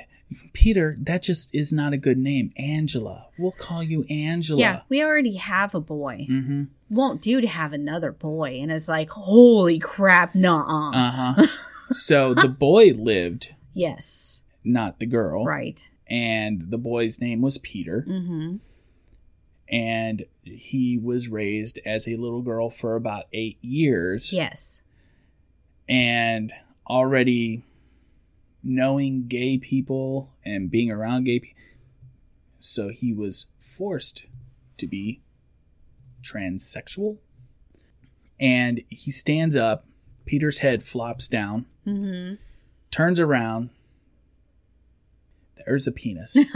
Peter, that just is not a good name. Angela. We'll call you Angela. Yeah, we already have a boy. Mm-hmm. Won't do to have another boy. And it's like, holy crap, nah. Uh-huh. so the boy lived, yes. not the girl. Right. And the boy's name was Peter. Mm-hmm. And he was raised as a little girl for about eight years. Yes. and already knowing gay people and being around gay people. So he was forced to be transsexual. And he stands up, Peter's head flops down, Mm-hmm. turns around. There's a penis.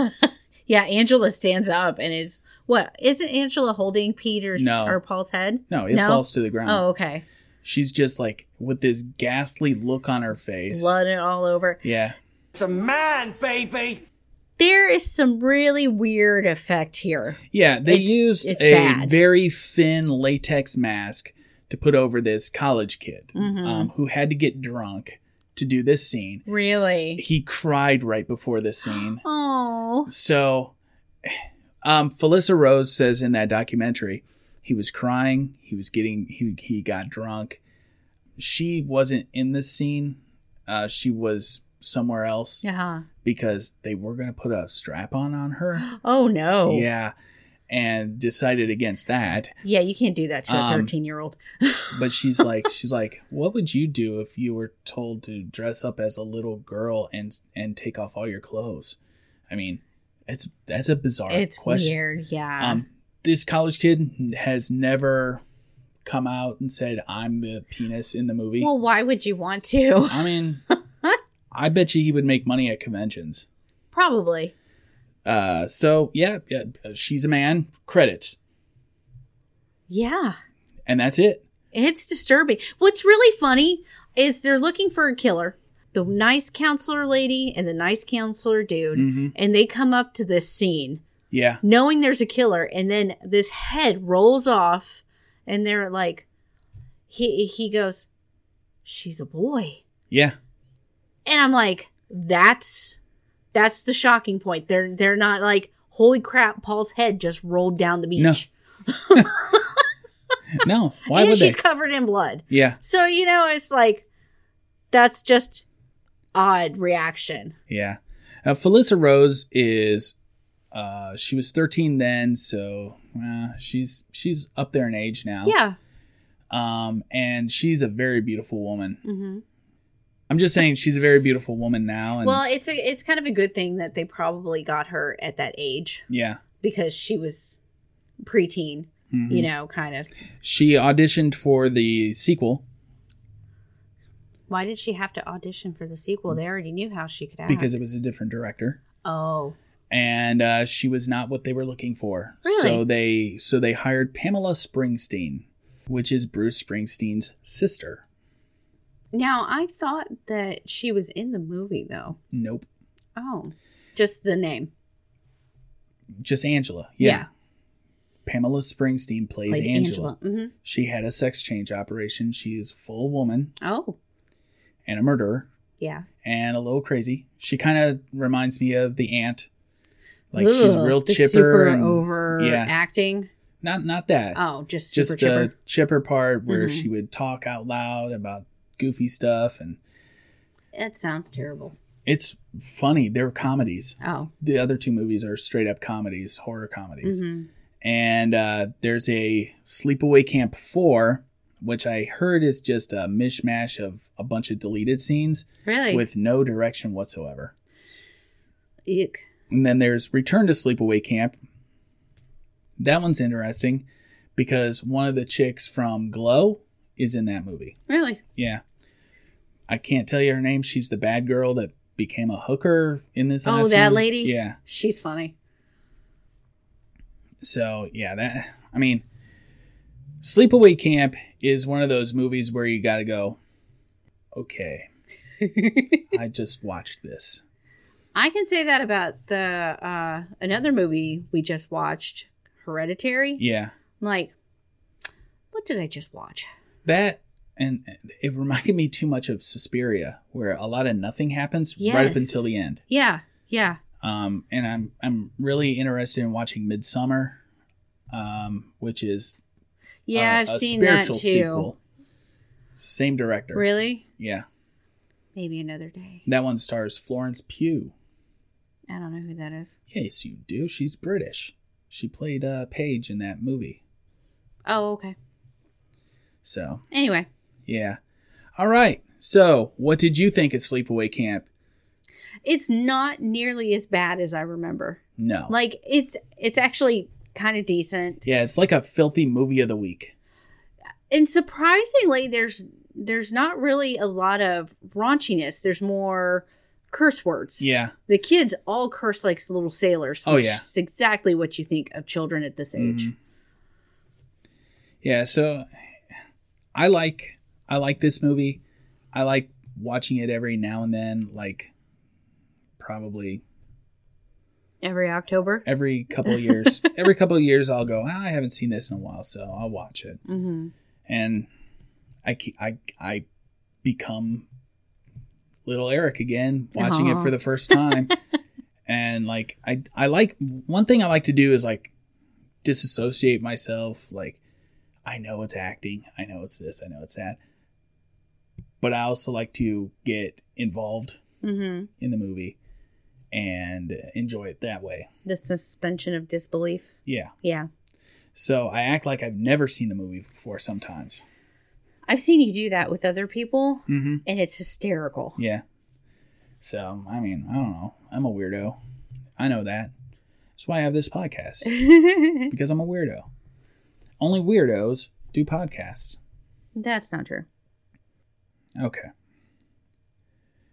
Yeah, Angela stands up and is what? Isn't Angela holding Peter's No. or Paul's head? No, it No? falls to the ground. Oh, okay. She's just like with this ghastly look on her face. Blood it all over. Yeah. It's a man, baby. There is some really weird effect here. Yeah, they It's- used it's a bad. very thin latex mask to put over this college kid Mhm. um, who had to get drunk to do this scene. Really? He cried right before this scene. Oh. So, um, Felissa Rose says in that documentary, he was crying. He was getting he he got drunk. She wasn't in this scene. Uh, she was somewhere else Yeah. because they were going to put a strap on on her. Oh no. Yeah, and decided against that. Yeah, you can't do that to a Um, 13 year old. But she's like, she's like, what would you do if you were told to dress up as a little girl and and take off all your clothes? I mean, it's that's a bizarre It's question. weird. Yeah. Um, this college kid has never come out and said I'm the penis in the movie. well, why would you want to? I mean, I bet you he would make money at conventions. Probably. Uh, so yeah, yeah, she's a man. Credits, Yeah. and that's it. It's disturbing. What's really funny is they're looking for a killer. The nice counselor lady and the nice counselor dude, Mm-hmm. and they come up to this scene Yeah, knowing there's a killer, and then this head rolls off, and they're like, he he goes, she's a boy, yeah, and I'm like, that's that's the shocking point. They're they're not like, holy crap, Paul's head just rolled down the beach, No. no. Why and would they? covered in blood. Yeah, So, you know, it's like that's just odd reaction. yeah. Uh, Felissa Rose is, uh, she was 13 then, so uh, she's she's up there in age now. Yeah. Um, and she's a very beautiful woman. hmm I'm just saying she's a very beautiful woman now, and Well, it's a it's kind of a good thing that they probably got her at that age yeah, because she was preteen, Mhm. you know, kind of. she auditioned for the sequel Why did she have to audition for the sequel? They already knew how she could act. because it was a different director. oh, and uh, she was not what they were looking for. Really? So they so they hired Pamela Springsteen, which is Bruce Springsteen's sister. Now I thought that she was in the movie though. Nope, Oh, just the name. just Angela. Yeah. Yeah. Pamela Springsteen plays Played Angela. hmm She had a sex change operation. She is full woman Oh, and a murderer yeah. and a little crazy. She kind of reminds me of the aunt. Like she's real chipper super and over yeah. acting. not not that. Oh, just super just chipper. the chipper part where Mhm. she would talk out loud about goofy stuff and It sounds terrible. it's funny. They're comedies. Oh. The other two movies are straight up comedies, horror comedies. hmm And uh, there's a Sleepaway Camp 4, which I heard is just a mishmash of a bunch of deleted scenes Really? with no direction whatsoever. Eek. And then there's Return to Sleepaway Camp. That one's interesting because one of the chicks from Glow is in that movie. Really? Yeah. I can't tell you her name. She's the bad girl that became a hooker in this. Oh, that one. lady? Yeah. She's funny. So yeah, that I mean, Sleepaway Camp is one of those movies where you got to go. Okay, I just watched this. I can say that about the uh another movie we just watched, Hereditary. Yeah, I'm like, what did I just watch? That and it reminded me too much of Suspiria, where a lot of nothing happens right up until the end. Yeah, yeah. Um, and I'm I'm really interested in watching Midsommar, um, which is Yeah, a- I've a seen that too. spiritual sequel. Same director. Really? Yeah, Maybe another day. that one stars Florence Pugh. I don't know who that is. Yes, you do. She's British. She played uh, Paige in that movie. Oh, okay. So, Anyway, yeah. All right. So, what did you think of Sleepaway Camp? it's not nearly as bad as I remember. No. Like it's it's actually kind of decent. yeah, it's like a filthy movie of the week. And surprisingly there's there's not really a lot of raunchiness. There's more curse words. Yeah. The kids all curse like little sailors. Oh, yeah. It's exactly what you think of children at this age. Mhm. Yeah, so I like I like this movie. I like watching it every now and then, like probably Every October. every couple of years. every couple of years I'll go, "Ah, I haven't seen this in a while, so I'll watch it. Mm-hmm. and I I I become little Eric again, watching it for the first time, and like I I like one thing I like to do is like disassociate myself. Like I know it's acting, I know it's this, I know it's that, but I also like to get involved Mm-hmm. in the movie and enjoy it that way. The suspension of disbelief. Yeah. Yeah. So I act like I've never seen the movie before sometimes. I've seen you do that with other people, Mm-hmm. and it's hysterical. Yeah. So, I mean, I don't know. I'm a weirdo. I know that. That's why I have this podcast, because I'm a weirdo. Only weirdos do podcasts. That's not true. Okay.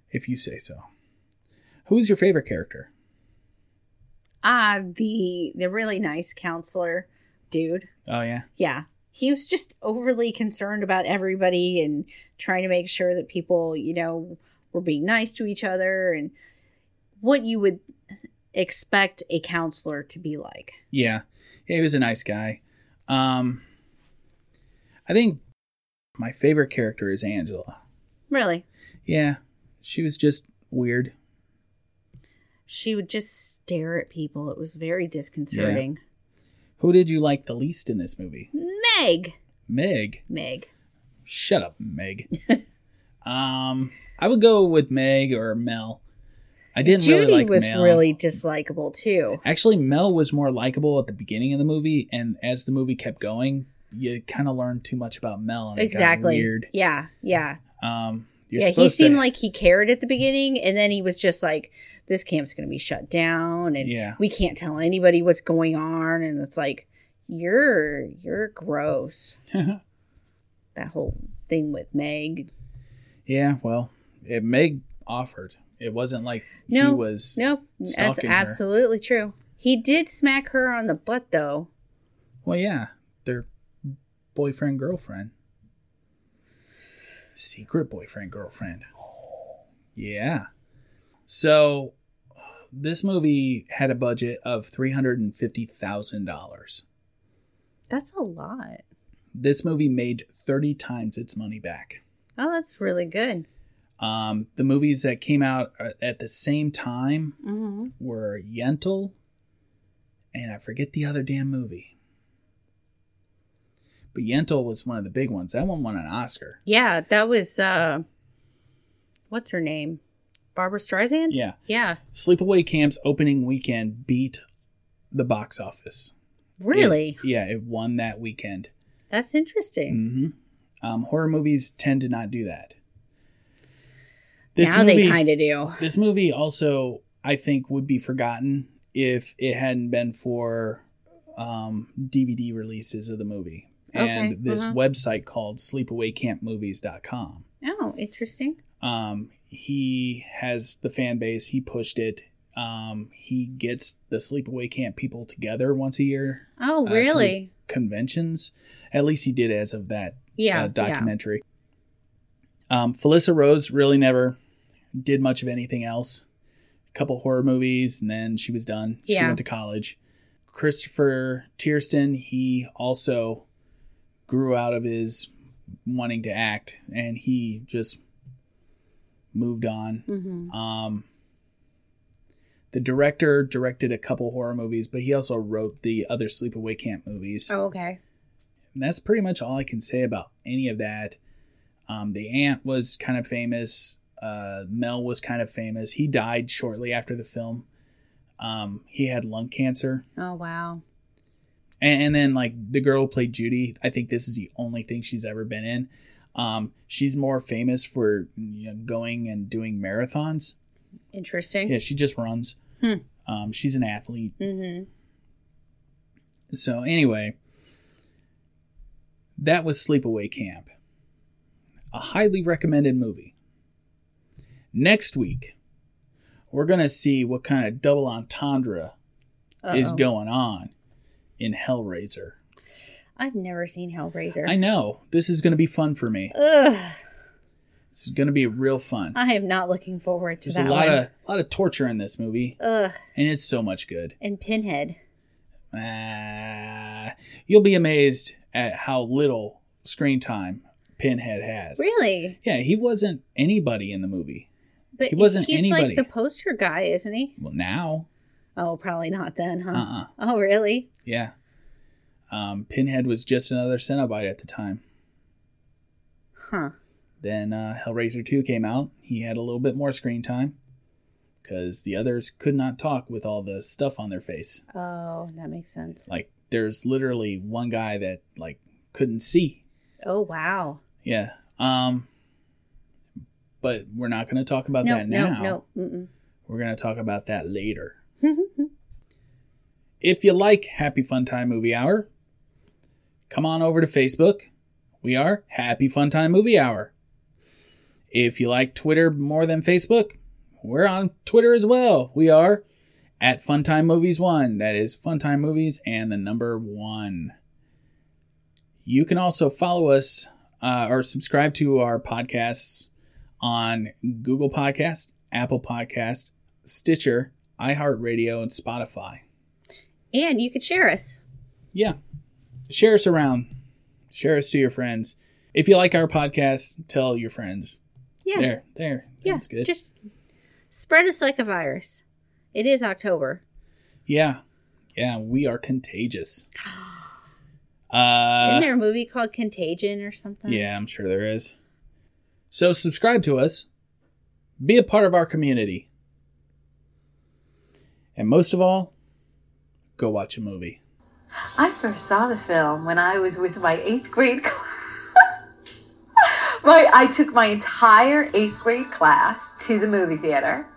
if you say so. Who's your favorite character? Ah, the the really nice counselor dude. Oh yeah. Yeah. He was just overly concerned about everybody and trying to make sure that people, you know, were being nice to each other and what you would expect a counselor to be like. Yeah, he was a nice guy. Um I think my favorite character is Angela. Really. Yeah. She was just weird. She would just stare at people. It was very disconcerting. Who did you like the least in this movie? Meg. Meg. Meg. Shut up, Meg. um I would go with Meg or Mel. I didn't Judy really like was Mel. really dislikable too. Actually, Mel was more likable at the beginning of the movie, and as the movie kept going, you kind of learned too much about Mel, and it got Exactly. weird. Yeah, yeah. Um, you're yeah, he seemed to, like he cared at the beginning, and then he was just like, "This camp's going to be shut down, and Yeah. we can't tell anybody what's going on." And it's like, "You're you're gross." that whole thing with Meg. yeah. Well, it, Meg offered. It wasn't like he No, was. no, that's stalking her. absolutely true. He did smack her on the butt, though. Well, yeah, their boyfriend girlfriend, secret boyfriend girlfriend. Yeah. So, this movie had a budget of three hundred and fifty thousand dollars. That's a lot. This movie made thirty times its money back. Oh, that's really good. Um, the movies that came out uh, at the same time hmm were Yentl, and I forget the other damn movie. But Yentl was one of the big ones. That one won an Oscar. Yeah, that was uh, what's her name? Barbra Streisand. Yeah. Yeah. Sleepaway Camp's opening weekend beat the box office. Really? It- yeah, it won that weekend. That's interesting. hmm Um, horror movies tend to not do that. This now movie, they kind of do. This movie also, I think, would be forgotten if it hadn't been for um, DVD releases of the movie and Okay, this uh-huh. website called sleepawaycampmovies.com. Oh, interesting. Um, he has the fan base. He pushed it. Um, he gets the sleepaway camp people together once a year. Oh, uh, really? Conventions. At least he did as of that yeah. uh, documentary. Um, Felissa Rose really never did much of anything else. A couple horror movies, and then she was done. She went to college. Christopher Tiersten, he also grew out of his wanting to act, and he just moved on. Yeah. hmm Um, the director directed a couple horror movies, but he also wrote the other Sleepaway Camp movies. Oh, okay. And that's pretty much all I can say about any of that. Um, the aunt was kind of famous. Uh, Mel was kind of famous. He died shortly after the film. Um, he had lung cancer. Oh, wow. And, and then, like, the girl who played Judy, I think this is the only thing she's ever been in. Um, she's more famous for you know, going and doing marathons. Interesting. Yeah, she just runs. Hmm. Um, she's an athlete. hmm So anyway, that was Sleepaway Camp. A highly recommended movie. Next week, we're gonna see what kind of double entendre is going on in Hellraiser. I've never seen Hellraiser. I know this is gonna be fun for me. Ugh. This is gonna be real fun. I am not looking forward to There's that a lot one. of lot of torture in this movie, Ugh. and it's so much good. And Pinhead. Ah, you'll be amazed at how little screen time Pinhead has. Really? Yeah, he wasn't anybody in the movie. But He wasn't he's anybody. like the poster guy, isn't he? Well, now, Oh, probably not then, huh? uh-uh. Oh, really? Yeah. Um, Pinhead was just another Cenobite at the time. Huh. Then uh, Hellraiser 2 came out. He had a little bit more screen time because the others could not talk with all the stuff on their face. Oh, that makes sense. Like, there's literally one guy that, like, couldn't see. Oh, wow. Yeah. Um, but we're not going to talk about No, that no, now. no. Mm-mm. We're going to talk about that later. if you like Happy Fun Time Movie Hour, come on over to Facebook. We are Happy Fun Time Movie Hour. If you like Twitter more than Facebook, we're on Twitter as well. We are at Funtime Movies One. That is Funtime Movies and the number one. You can also follow us uh, or subscribe to our podcasts on Google Podcast, Apple Podcast, Stitcher, iHeartRadio, and Spotify. And you could share us. Yeah, share us around. Share us to your friends. If you like our podcast, tell your friends. Yeah. There, there. yeah. That's good. Just spread us like a virus. It is October. Yeah. Yeah, we are contagious. Uh Isn't there a movie called Contagion or something? yeah, I'm sure there is. So subscribe to us. Be a part of our community. And most of all, go watch a movie. I first saw the film when I was with my eighth grade class. my, I took my entire eighth grade class to the movie theater,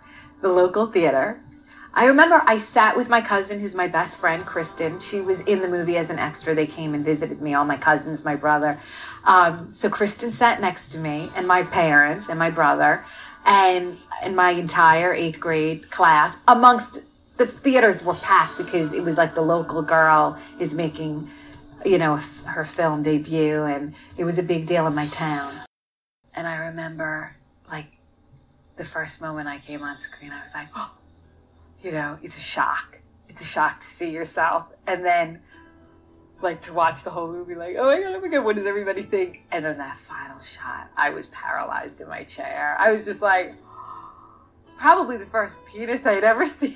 the local theater. I remember I sat with my cousin, who's my best friend, Kristen. She was in the movie as an extra. They came and visited me, all my cousins, my brother. Um, so Kristen sat next to me, and my parents, and my brother, and and my entire eighth grade class, amongst the theaters were packed because it was like the local girl is making, you know, her film debut, and it was a big deal in my town. And I remember, like, the first moment I came on screen, I was like, oh, you know, it's a shock. It's a shock to see yourself, and then, like, to watch the whole movie, like, oh my god, oh my god, what does everybody think? And then that final shot, I was paralyzed in my chair. I was just like, probably the first penis I'd ever seen.